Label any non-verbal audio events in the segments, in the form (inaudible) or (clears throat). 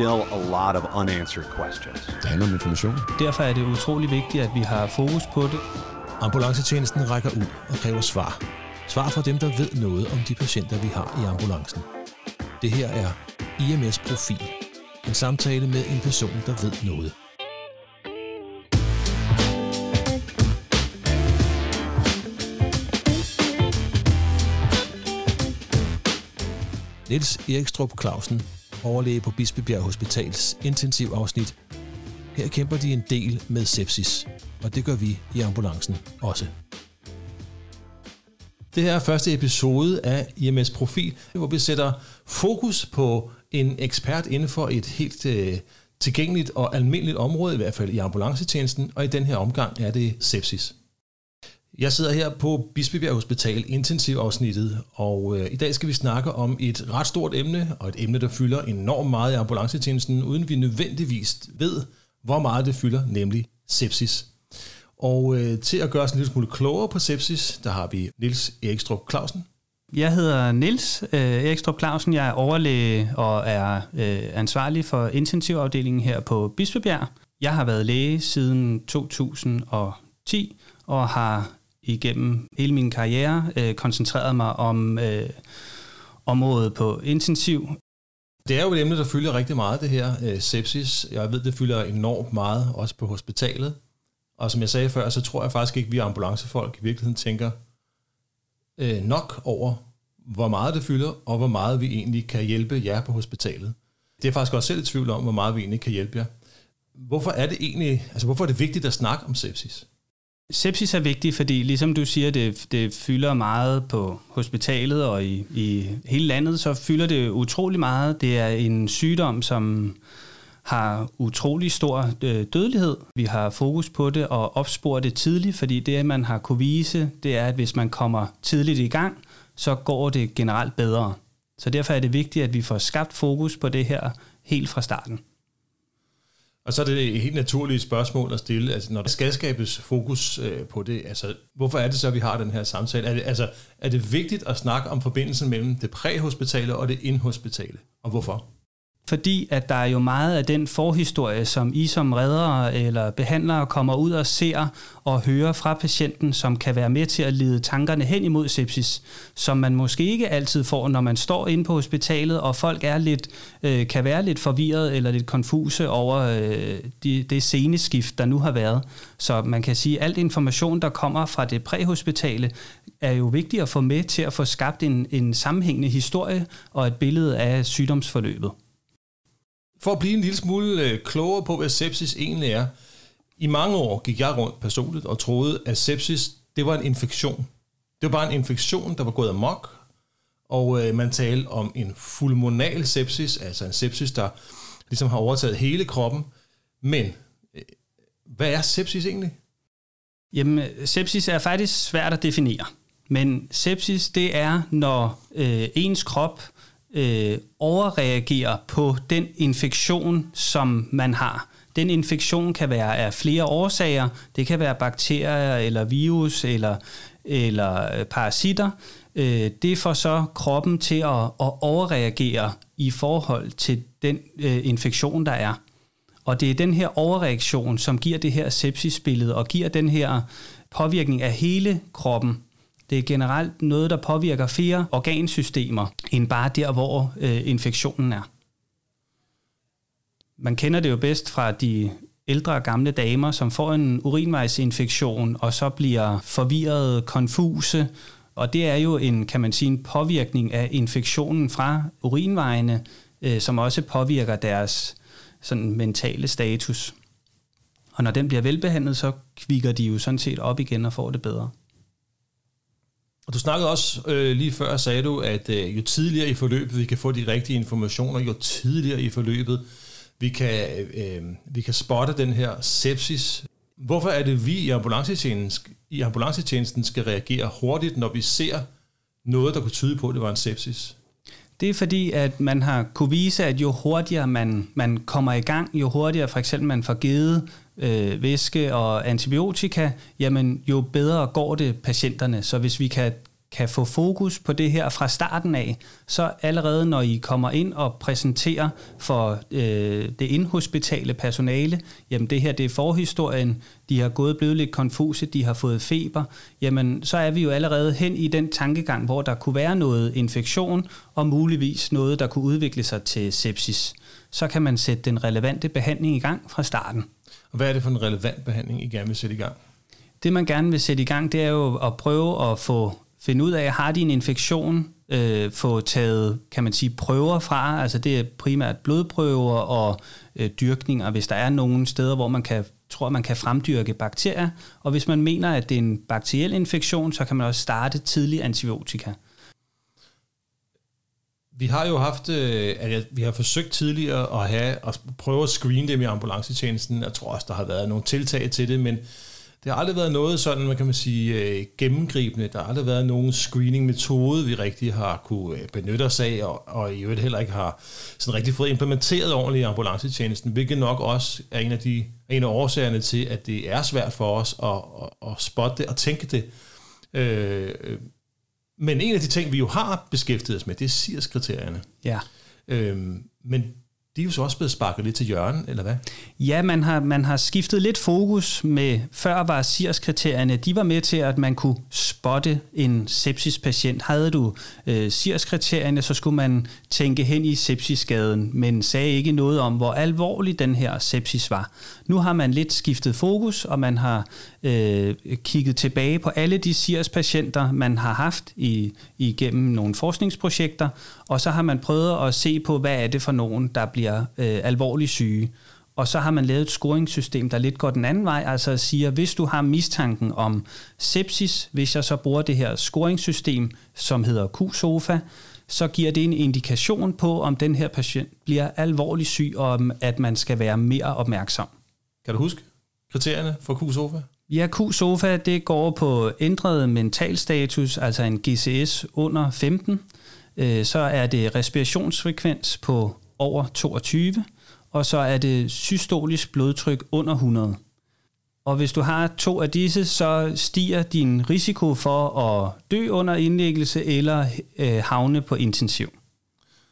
still a lot of unanswered questions. Det handler om information. Derfor er det utrolig vigtigt, at vi har fokus på det. Ambulancetjenesten rækker ud og kræver svar. Svar fra dem, der ved noget om de patienter, vi har i ambulancen. Det her er IMS Profil. En samtale med en person, der ved noget. Niels Erikstrup Clausen, overlæge på Bispebjerg Hospitals intensivafsnit. Her kæmper de en del med sepsis, og det gør vi i ambulancen også. Det her er første episode af IMS Profil, hvor vi sætter fokus på en ekspert inden for et helt øh, tilgængeligt og almindeligt område, i hvert fald i ambulancetjenesten, og i den her omgang er det sepsis. Jeg sidder her på Bispebjerg Hospital intensivafsnittet, og øh, i dag skal vi snakke om et ret stort emne, og et emne, der fylder enormt meget i ambulancetjenesten, uden vi nødvendigvis ved, hvor meget det fylder, nemlig sepsis. Og øh, til at gøre os en lille smule klogere på sepsis, der har vi Nils Erikstrup Clausen. Jeg hedder Nils øh, Erikstrup Clausen. Jeg er overlæge og er øh, ansvarlig for intensivafdelingen her på Bispebjerg. Jeg har været læge siden 2010 og har igennem hele min karriere øh, koncentreret mig om øh, området på intensiv. Det er jo et emne, der fylder rigtig meget, det her øh, sepsis. Jeg ved, det fylder enormt meget, også på hospitalet. Og som jeg sagde før, så tror jeg faktisk ikke, at vi ambulancefolk i virkeligheden tænker øh, nok over, hvor meget det fylder, og hvor meget vi egentlig kan hjælpe jer på hospitalet. Det er faktisk også selv i tvivl om, hvor meget vi egentlig kan hjælpe jer. Hvorfor er det egentlig, altså hvorfor er det vigtigt at snakke om sepsis? Sepsis er vigtig, fordi ligesom du siger, det, det fylder meget på hospitalet og i, i hele landet, så fylder det utrolig meget. Det er en sygdom, som har utrolig stor øh, dødelighed. Vi har fokus på det og opsporer det tidligt, fordi det, man har kunne vise, det er, at hvis man kommer tidligt i gang, så går det generelt bedre. Så derfor er det vigtigt, at vi får skabt fokus på det her helt fra starten. Og så er det et helt naturligt spørgsmål at stille, altså når der skal skabes fokus øh, på det, altså hvorfor er det så, at vi har den her samtale? Er det, altså, er det vigtigt at snakke om forbindelsen mellem det præhospitale og det inhospitale, og hvorfor? Fordi at der er jo meget af den forhistorie, som I som reddere eller behandlere kommer ud og ser og hører fra patienten, som kan være med til at lede tankerne hen imod sepsis, som man måske ikke altid får, når man står inde på hospitalet, og folk er lidt, øh, kan være lidt forvirret eller lidt konfuse over øh, de, det sceneskift, der nu har været. Så man kan sige, at alt information, der kommer fra det præhospitale, er jo vigtigt at få med til at få skabt en, en sammenhængende historie og et billede af sygdomsforløbet. For at blive en lille smule øh, klogere på, hvad sepsis egentlig er. I mange år gik jeg rundt personligt og troede, at sepsis det var en infektion. Det var bare en infektion, der var gået amok, og øh, man talte om en fulmonal sepsis, altså en sepsis, der ligesom har overtaget hele kroppen. Men øh, hvad er sepsis egentlig? Jamen, sepsis er faktisk svært at definere. Men sepsis, det er, når øh, ens krop øh, overreagerer på den infektion, som man har. Den infektion kan være af flere årsager. Det kan være bakterier eller virus eller, eller øh, parasitter. Øh, det får så kroppen til at, at overreagere i forhold til den øh, infektion, der er. Og det er den her overreaktion, som giver det her sepsisbillede og giver den her påvirkning af hele kroppen. Det er generelt noget, der påvirker flere organsystemer, end bare der, hvor øh, infektionen er. Man kender det jo bedst fra de ældre gamle damer, som får en urinvejsinfektion, og så bliver forvirret, konfuse, og det er jo en, kan man sige, en påvirkning af infektionen fra urinvejene, øh, som også påvirker deres sådan mentale status. Og når den bliver velbehandlet, så kvikker de jo sådan set op igen og får det bedre. Og du snakkede også øh, lige før, sagde du, at øh, jo tidligere i forløbet vi kan få de rigtige informationer, jo tidligere i forløbet vi kan, øh, vi kan spotte den her sepsis. Hvorfor er det, vi i ambulancetjenesten, i ambulancetjenesten skal reagere hurtigt, når vi ser noget, der kunne tyde på, at det var en sepsis? Det er fordi, at man har kunne vise, at jo hurtigere man, man kommer i gang, jo hurtigere for eksempel man får givet øh, væske og antibiotika, jamen jo bedre går det patienterne. Så hvis vi kan kan få fokus på det her fra starten af, så allerede når I kommer ind og præsenterer for øh, det indhospitale personale, jamen det her det er forhistorien, de har gået blevet lidt konfuse, de har fået feber, jamen så er vi jo allerede hen i den tankegang, hvor der kunne være noget infektion, og muligvis noget, der kunne udvikle sig til sepsis. Så kan man sætte den relevante behandling i gang fra starten. Og hvad er det for en relevant behandling, I gerne vil sætte i gang? Det man gerne vil sætte i gang, det er jo at prøve at få finde ud af, har de en infektion, øh, få taget, kan man sige, prøver fra, altså det er primært blodprøver og øh, dyrkninger, hvis der er nogle steder, hvor man kan tror, man kan fremdyrke bakterier, og hvis man mener, at det er en bakteriel infektion, så kan man også starte tidlig antibiotika. Vi har jo haft, øh, at vi har forsøgt tidligere at have at prøve at screene dem i ambulancetjenesten. Jeg tror også, der har været nogle tiltag til det, men det har aldrig været noget sådan, man kan man sige, øh, gennemgribende. Der har aldrig været nogen screening-metode, vi rigtig har kunne øh, benytte os af, og, og i øvrigt heller ikke har sådan rigtig fået implementeret ordentligt i ambulancetjenesten, hvilket nok også er en af, de, en af årsagerne til, at det er svært for os at, at, at spotte det og tænke det. Øh, men en af de ting, vi jo har beskæftiget os med, det er SIRS-kriterierne. Ja. Øhm, men de er jo så også blevet sparket lidt til hjørnen, eller hvad? Ja, man har, man har skiftet lidt fokus med, før var SIRS-kriterierne, de var med til, at man kunne spotte en sepsispatient. Havde du øh, SIRS-kriterierne, så skulle man tænke hen i sepsisskaden, men sagde ikke noget om, hvor alvorlig den her sepsis var. Nu har man lidt skiftet fokus, og man har øh, kigget tilbage på alle de SIRS-patienter, man har haft i, igennem nogle forskningsprojekter, og så har man prøvet at se på, hvad er det for nogen, der bliver øh, alvorligt syge. Og så har man lavet et scoringssystem, der lidt går den anden vej, altså siger, hvis du har mistanken om sepsis, hvis jeg så bruger det her scoringssystem, som hedder Q-SOFA, så giver det en indikation på, om den her patient bliver alvorligt syg, og at man skal være mere opmærksom. Kan du huske kriterierne for Q-SOFA? Ja, Q-SOFA det går på ændret mentalstatus, altså en GCS under 15. Øh, så er det respirationsfrekvens på over 22, og så er det systolisk blodtryk under 100. Og hvis du har to af disse, så stiger din risiko for at dø under indlæggelse eller øh, havne på intensiv.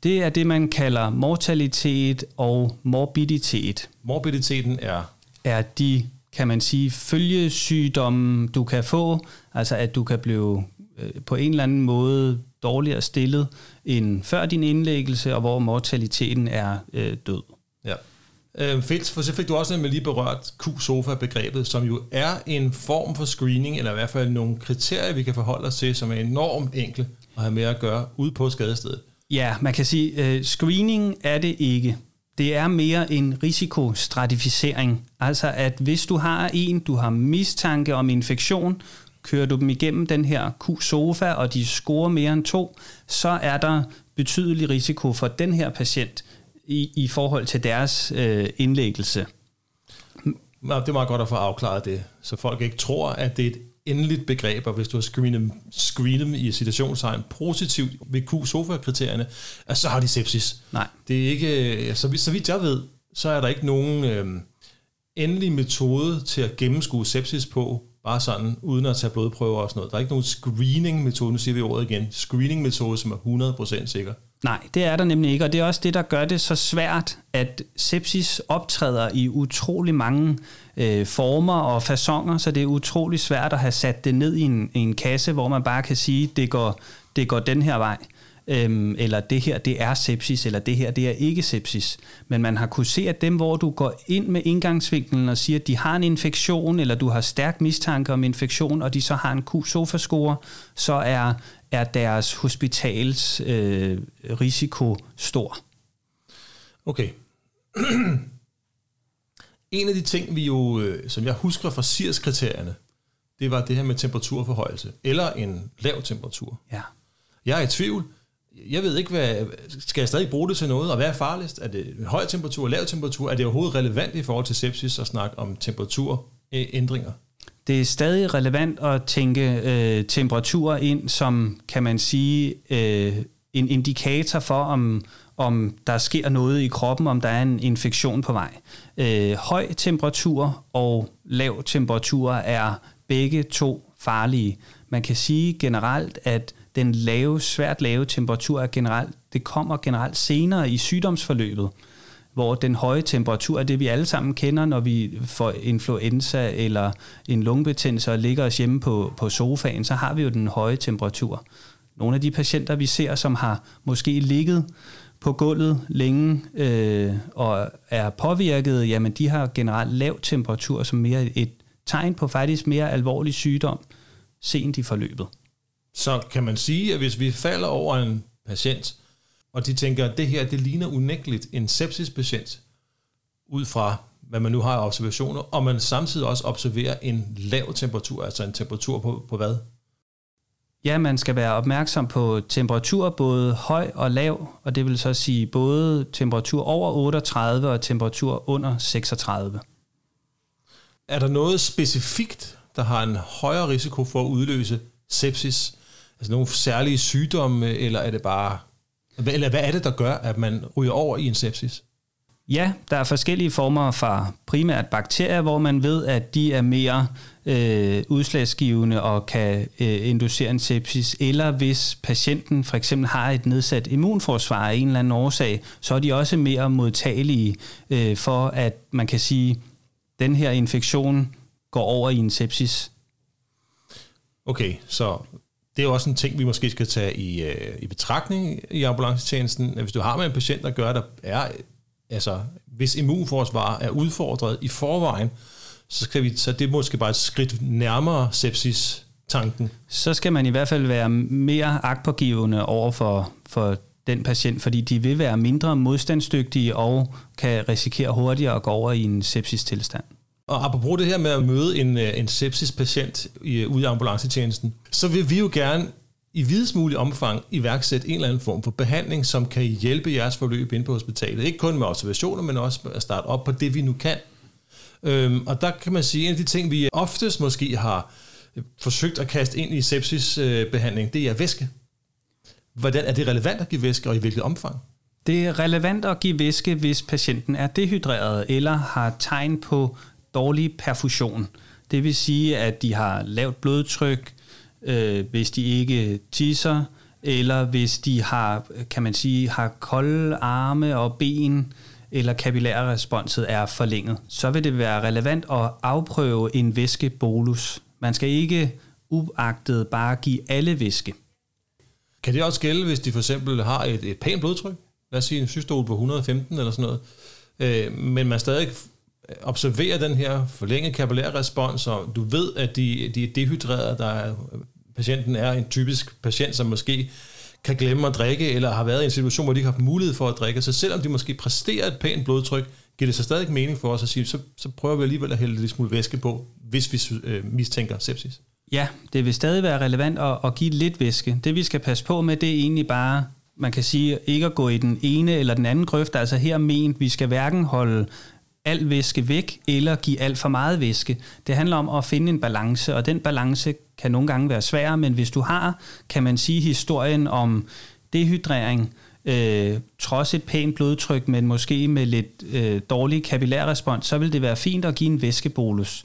Det er det, man kalder mortalitet og morbiditet. Morbiditeten er? Er de, kan man sige, følgesygdomme, du kan få, altså at du kan blive øh, på en eller anden måde dårligere stillet end før din indlæggelse, og hvor mortaliteten er øh, død. Ja. Øh, fedt, for så fik du også nemlig lige berørt Q-SOFA-begrebet, som jo er en form for screening, eller i hvert fald nogle kriterier, vi kan forholde os til, som er enormt enkle at have med at gøre ude på skadestedet. Ja, man kan sige, øh, screening er det ikke. Det er mere en risikostratificering. Altså at hvis du har en, du har mistanke om infektion, kører du dem igennem den her Q-SOFA, og de scorer mere end to, så er der betydelig risiko for den her patient i, i forhold til deres øh, indlæggelse. Ja, det er meget godt at få afklaret det, så folk ikke tror, at det er et endeligt begreb, og hvis du har screenet dem, screenet dem i situationstegn positivt ved Q-SOFA-kriterierne, så har de sepsis. Nej. Det er ikke, så, så vidt jeg ved, så er der ikke nogen øh, endelig metode til at gennemskue sepsis på, bare sådan, uden at tage blodprøver og sådan noget. Der er ikke nogen screening-metode, nu siger vi ordet igen, screening-metode, som er 100% sikker. Nej, det er der nemlig ikke, og det er også det, der gør det så svært, at sepsis optræder i utrolig mange øh, former og fasonger, så det er utrolig svært at have sat det ned i en, i en kasse, hvor man bare kan sige, det går, det går den her vej øhm, eller det her det er sepsis, eller det her det er ikke sepsis. Men man har kunne se, at dem, hvor du går ind med indgangsvinklen og siger, at de har en infektion, eller du har stærk mistanke om infektion, og de så har en Q-sofa-score, så er, er deres hospitals øh, risiko stor. Okay. (clears throat) en af de ting, vi jo, øh, som jeg husker fra SIRS-kriterierne, det var det her med temperaturforhøjelse, eller en lav temperatur. Ja. Jeg er i tvivl, jeg ved ikke, hvad, skal jeg stadig bruge det til noget, og hvad er farligst? Er det høj temperatur, lav temperatur? Er det overhovedet relevant i forhold til sepsis at snakke om temperaturændringer? Det er stadig relevant at tænke øh, temperatur ind som, kan man sige, øh, en indikator for, om, om der sker noget i kroppen, om der er en infektion på vej. Øh, høj temperatur og lav temperatur er begge to farlige. man kan sige generelt, at den lave, svært lave temperatur er generelt, det kommer generelt senere i sygdomsforløbet, hvor den høje temperatur er det, vi alle sammen kender, når vi får influenza eller en lungebetændelse og ligger os hjemme på, på sofaen, så har vi jo den høje temperatur. Nogle af de patienter, vi ser, som har måske ligget på gulvet længe øh, og er påvirket, jamen de har generelt lav temperatur som mere et tegn på faktisk mere alvorlig sygdom sent i forløbet. Så kan man sige, at hvis vi falder over en patient, og de tænker, at det her det ligner unægteligt en sepsispatient, ud fra hvad man nu har af observationer, og man samtidig også observerer en lav temperatur, altså en temperatur på, på hvad? Ja, man skal være opmærksom på temperatur, både høj og lav, og det vil så sige både temperatur over 38 og temperatur under 36. Er der noget specifikt, der har en højere risiko for at udløse sepsis? Altså nogle særlige sygdomme, eller er det bare... Eller hvad er det, der gør, at man ryger over i en sepsis? Ja, der er forskellige former for primært bakterier, hvor man ved, at de er mere øh, udslagsgivende og kan øh, inducere en sepsis, eller hvis patienten for eksempel har et nedsat immunforsvar af en eller anden årsag, så er de også mere modtagelige øh, for, at man kan sige, at den her infektion går over i en sepsis. Okay, så det er også en ting, vi måske skal tage i, øh, i betragtning i ambulancetjenesten. Hvis du har med en patient, der gør, der er, altså, hvis immunforsvar er udfordret i forvejen, så, skal vi, så det er måske bare et skridt nærmere sepsis tanken. Så skal man i hvert fald være mere agtpågivende over for, for den patient, fordi de vil være mindre modstandsdygtige og kan risikere hurtigere at gå over i en sepsis-tilstand. Og apropos det her med at møde en, øh, en sepsis-patient i, øh, ude i ambulancetjenesten, så vil vi jo gerne i videst mulig omfang iværksætte en eller anden form for behandling, som kan hjælpe jeres forløb ind på hospitalet. Ikke kun med observationer, men også at starte op på det, vi nu kan. Øhm, og der kan man sige, at en af de ting, vi oftest måske har øh, forsøgt at kaste ind i sepsisbehandling, det er væske. Hvordan er det relevant at give væske, og i hvilket omfang? Det er relevant at give væske, hvis patienten er dehydreret eller har tegn på dårlig perfusion. Det vil sige, at de har lavt blodtryk, øh, hvis de ikke tisser, eller hvis de har, kan man sige, har kolde arme og ben, eller kapillærresponset er forlænget, så vil det være relevant at afprøve en væskebolus. Man skal ikke uagtet bare give alle væske. Kan det også gælde, hvis de for eksempel har et, et pænt blodtryk? Lad os sige en systol på 115 eller sådan noget. Øh, men man stadig observerer den her forlængede kapillærrespons, og du ved, at de, de er dehydrerede, der er, patienten er en typisk patient, som måske kan glemme at drikke, eller har været i en situation, hvor de ikke har haft mulighed for at drikke. Så selvom de måske præsterer et pænt blodtryk, giver det så stadig mening for os at sige, så, så prøver vi alligevel at hælde lidt smule væske på, hvis vi øh, mistænker sepsis. Ja, det vil stadig være relevant at, at give lidt væske. Det vi skal passe på med, det er egentlig bare, man kan sige, ikke at gå i den ene eller den anden grøft. Altså her ment, vi skal hverken holde al væske væk, eller give alt for meget væske. Det handler om at finde en balance, og den balance kan nogle gange være svær, men hvis du har, kan man sige, historien om dehydrering, øh, trods et pænt blodtryk, men måske med lidt øh, dårlig kapillærrespons, så vil det være fint at give en væskebolus.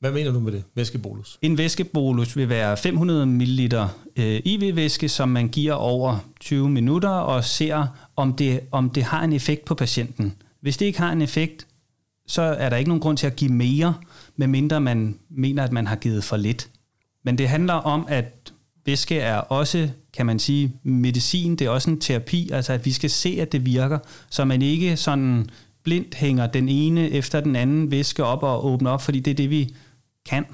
Hvad mener du med det, væskebolus? En væskebolus vil være 500 ml øh, IV-væske, som man giver over 20 minutter og ser, om det, om det har en effekt på patienten. Hvis det ikke har en effekt, så er der ikke nogen grund til at give mere, medmindre man mener, at man har givet for lidt. Men det handler om, at væske er også, kan man sige, medicin, det er også en terapi, altså at vi skal se, at det virker, så man ikke sådan blindt hænger den ene efter den anden væske op og åbner op, fordi det er det, vi kan.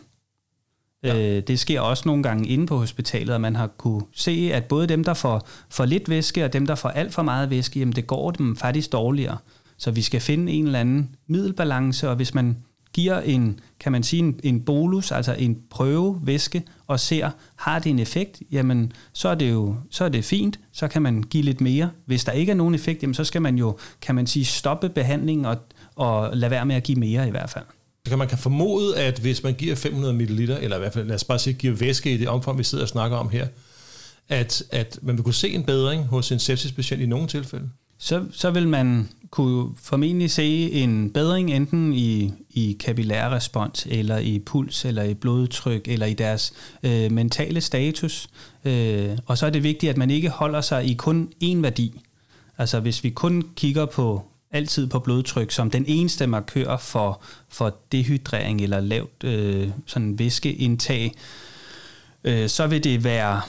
Ja. Øh, det sker også nogle gange inde på hospitalet, at man har kunne se, at både dem, der får for lidt væske, og dem, der får alt for meget væske, jamen det går dem faktisk dårligere. Så vi skal finde en eller anden middelbalance, og hvis man giver en, kan man sige, en, en bolus, altså en prøvevæske, og ser, har det en effekt, jamen så er det jo så er det fint, så kan man give lidt mere. Hvis der ikke er nogen effekt, jamen så skal man jo, kan man sige, stoppe behandlingen og, og lade være med at give mere i hvert fald. Så kan man kan formode, at hvis man giver 500 ml, eller i hvert fald lad os bare sige, giver væske i det omfang, vi sidder og snakker om her, at, at man vil kunne se en bedring hos en sepsispatient i nogle tilfælde? Så, så vil man kunne formentlig se en bedring enten i, i kapillærrespons, eller i puls, eller i blodtryk, eller i deres øh, mentale status. Øh, og så er det vigtigt, at man ikke holder sig i kun én værdi. Altså hvis vi kun kigger på altid på blodtryk som den eneste markør for, for dehydrering eller lavt øh, sådan væskeindtag, øh, så vil det være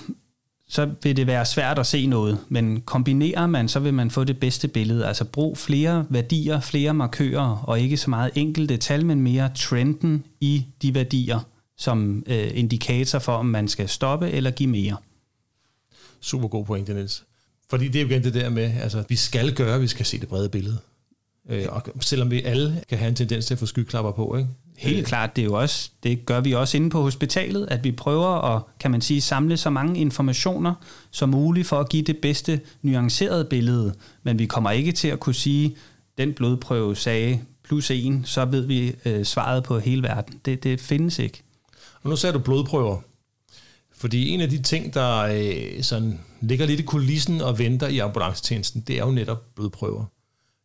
så vil det være svært at se noget, men kombinerer man, så vil man få det bedste billede. Altså brug flere værdier, flere markører, og ikke så meget enkelte tal, men mere trenden i de værdier, som øh, indikator for, om man skal stoppe eller give mere. Super god pointe, Niels. Fordi det er jo igen det der med, altså vi skal gøre, vi skal se det brede billede. Øh, og selvom vi alle kan have en tendens til at få skyklapper på, ikke? Helt øh. klart, det er jo også, det gør vi også inde på hospitalet, at vi prøver at, kan man sige, samle så mange informationer som muligt for at give det bedste nuancerede billede. Men vi kommer ikke til at kunne sige, den blodprøve sagde plus en, så ved vi øh, svaret på hele verden. Det, det findes ikke. Og nu sagde du blodprøver. Fordi en af de ting, der øh, sådan ligger lidt i kulissen og venter i ambulancetjenesten, det er jo netop blodprøver.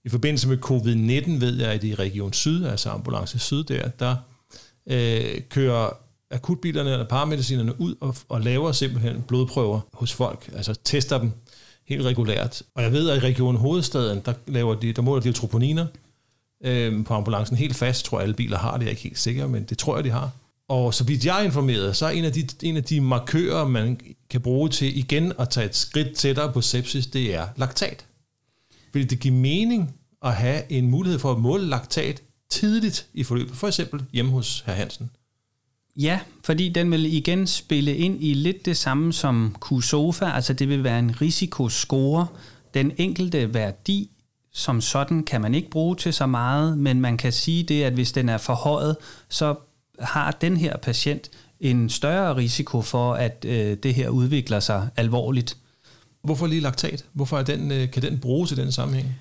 I forbindelse med covid-19 ved jeg, at i Region Syd, altså Ambulance Syd der, der øh, kører akutbilerne eller paramedicinerne ud og, og laver simpelthen blodprøver hos folk, altså tester dem helt regulært. Og jeg ved, at i Region Hovedstaden, der, laver de, der måler de troponiner øh, på ambulancen helt fast. Jeg tror, alle biler har det, jeg er ikke helt sikker, men det tror jeg, de har. Og så vidt jeg er informeret, så er en af de, en af de markører, man kan bruge til igen at tage et skridt tættere på sepsis, det er laktat. Vil det give mening at have en mulighed for at måle laktat tidligt i forløbet, for eksempel hjemme hos herr Hansen? Ja, fordi den vil igen spille ind i lidt det samme som Q-SOFA, altså det vil være en risikoscore. Den enkelte værdi som sådan kan man ikke bruge til så meget, men man kan sige det, at hvis den er forhøjet, så har den her patient en større risiko for, at øh, det her udvikler sig alvorligt. Hvorfor lige laktat? Hvorfor er den, øh, kan den bruges i den sammenhæng?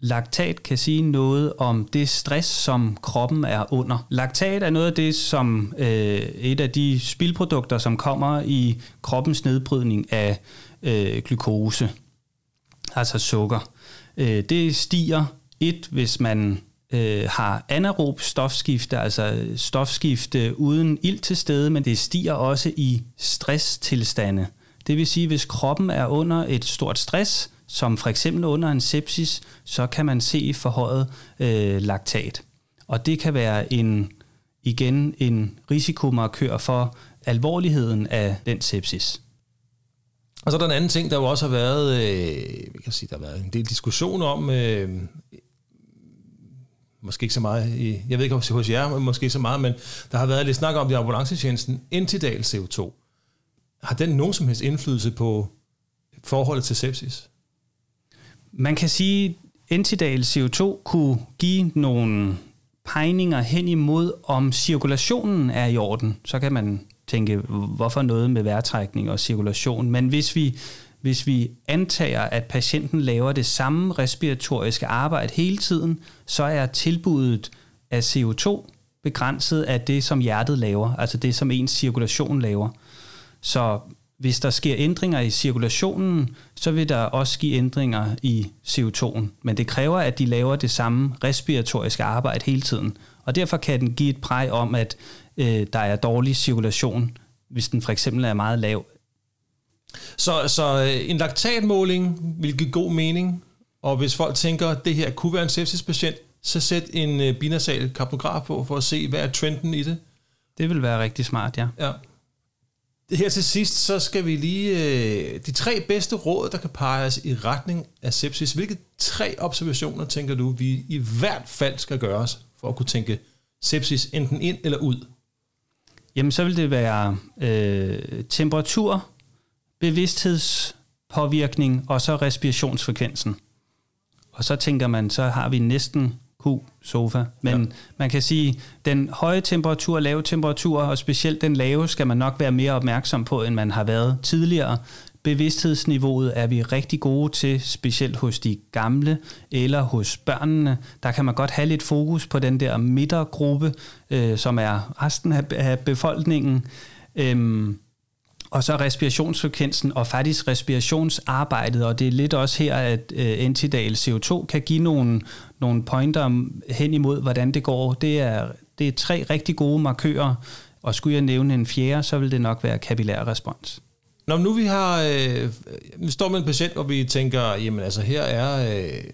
Laktat kan sige noget om det stress, som kroppen er under. Laktat er noget af det, som øh, et af de spildprodukter, som kommer i kroppens nedbrydning af øh, glukose, altså sukker. Øh, det stiger et, hvis man øh, har anaerob stofskifte, altså stofskifte uden ild til stede, men det stiger også i stresstilstande. Det vil sige, hvis kroppen er under et stort stress, som for eksempel under en sepsis, så kan man se forhøjet øh, laktat. Og det kan være en igen en risikomarkør for alvorligheden af den sepsis. Og så er der en anden ting, der jo også har været, øh, jeg kan sige, der har været en del diskussion om, øh, måske ikke så meget, i, jeg ved ikke hos jer, men måske så meget, men der har været lidt snak om det i ambulancetjenesten, Intidal CO2. Har den nogen som helst indflydelse på forholdet til sepsis? Man kan sige, at Intidal CO2 kunne give nogle pegninger hen imod, om cirkulationen er i orden. Så kan man tænke, hvorfor noget med vejrtrækning og cirkulation. Men hvis vi, hvis vi antager, at patienten laver det samme respiratoriske arbejde hele tiden, så er tilbuddet af CO2 begrænset af det, som hjertet laver, altså det, som ens cirkulation laver. Så hvis der sker ændringer i cirkulationen, så vil der også ske ændringer i CO2'en. Men det kræver, at de laver det samme respiratoriske arbejde hele tiden. Og derfor kan den give et præg om, at øh, der er dårlig cirkulation, hvis den for eksempel er meget lav. Så, så øh, en laktatmåling vil give god mening, og hvis folk tænker, at det her kunne være en sepsispatient, så sæt en øh, binasal kapnograf på for at se, hvad er trenden i det. Det vil være rigtig smart, ja. ja. Her til sidst, så skal vi lige... Øh, de tre bedste råd, der kan peges i retning af sepsis. Hvilke tre observationer, tænker du, vi i hvert fald skal gøre os, for at kunne tænke sepsis enten ind eller ud? Jamen, så vil det være øh, temperatur, bevidsthedspåvirkning og så respirationsfrekvensen. Og så tænker man, så har vi næsten Q-sofa. Men ja. man kan sige, den høje temperatur, lave temperatur, og specielt den lave, skal man nok være mere opmærksom på, end man har været tidligere. Bevidsthedsniveauet er vi rigtig gode til, specielt hos de gamle eller hos børnene. Der kan man godt have lidt fokus på den der midtergruppe, øh, som er resten af, af befolkningen. Øhm, og så respirationsfrekvensen og faktisk respirationsarbejdet, og det er lidt også her, at øh, Entidal CO2 kan give nogle, nogle pointer hen imod, hvordan det går. Det er, det er tre rigtig gode markører, og skulle jeg nævne en fjerde, så vil det nok være kapillær respons. Når nu vi har, øh, vi står med en patient, hvor vi tænker, jamen altså her er, øh,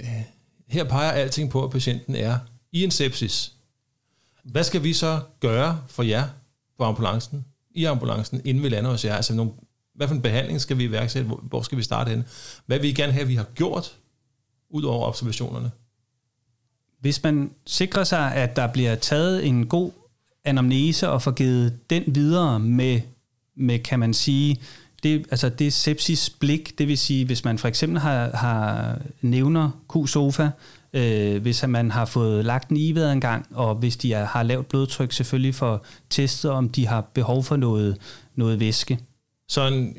her peger alting på, at patienten er i en sepsis. Hvad skal vi så gøre for jer på ambulancen, i ambulancen, inden vi lander hos jer? Altså, nogle, hvad for en behandling skal vi iværksætte? Hvor, hvor skal vi starte hen? Hvad vil I gerne have, at vi har gjort, ud over observationerne? Hvis man sikrer sig, at der bliver taget en god anamnese og får givet den videre med, med kan man sige, det, altså det sepsis blik, det vil sige, hvis man for eksempel har, har nævner Q-sofa, øh, hvis man har fået lagt en ivad en gang, og hvis de er, har lavt blodtryk, selvfølgelig for testet, om de har behov for noget, noget væske. Så en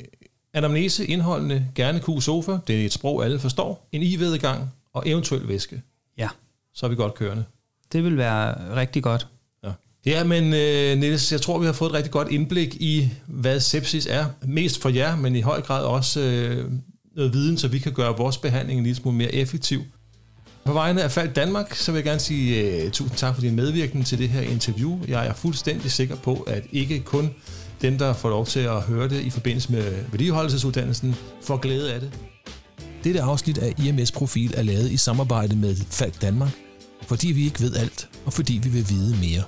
anamnese indholdende gerne Q-sofa, det er et sprog, alle forstår, en ivædegang og eventuel væske. Ja. Så er vi godt kørende. Det vil være rigtig godt. Ja, ja men uh, Niels, jeg tror, vi har fået et rigtig godt indblik i, hvad sepsis er. Mest for jer, men i høj grad også uh, noget viden, så vi kan gøre vores behandling en lille smule mere effektiv. På vegne af Fald Danmark, så vil jeg gerne sige uh, tusind tak for din medvirken til det her interview. Jeg er fuldstændig sikker på, at ikke kun dem, der får lov til at høre det i forbindelse med vedligeholdelsesuddannelsen, får glæde af det. Dette afsnit af IMS Profil er lavet i samarbejde med Falk Danmark, fordi vi ikke ved alt, og fordi vi vil vide mere.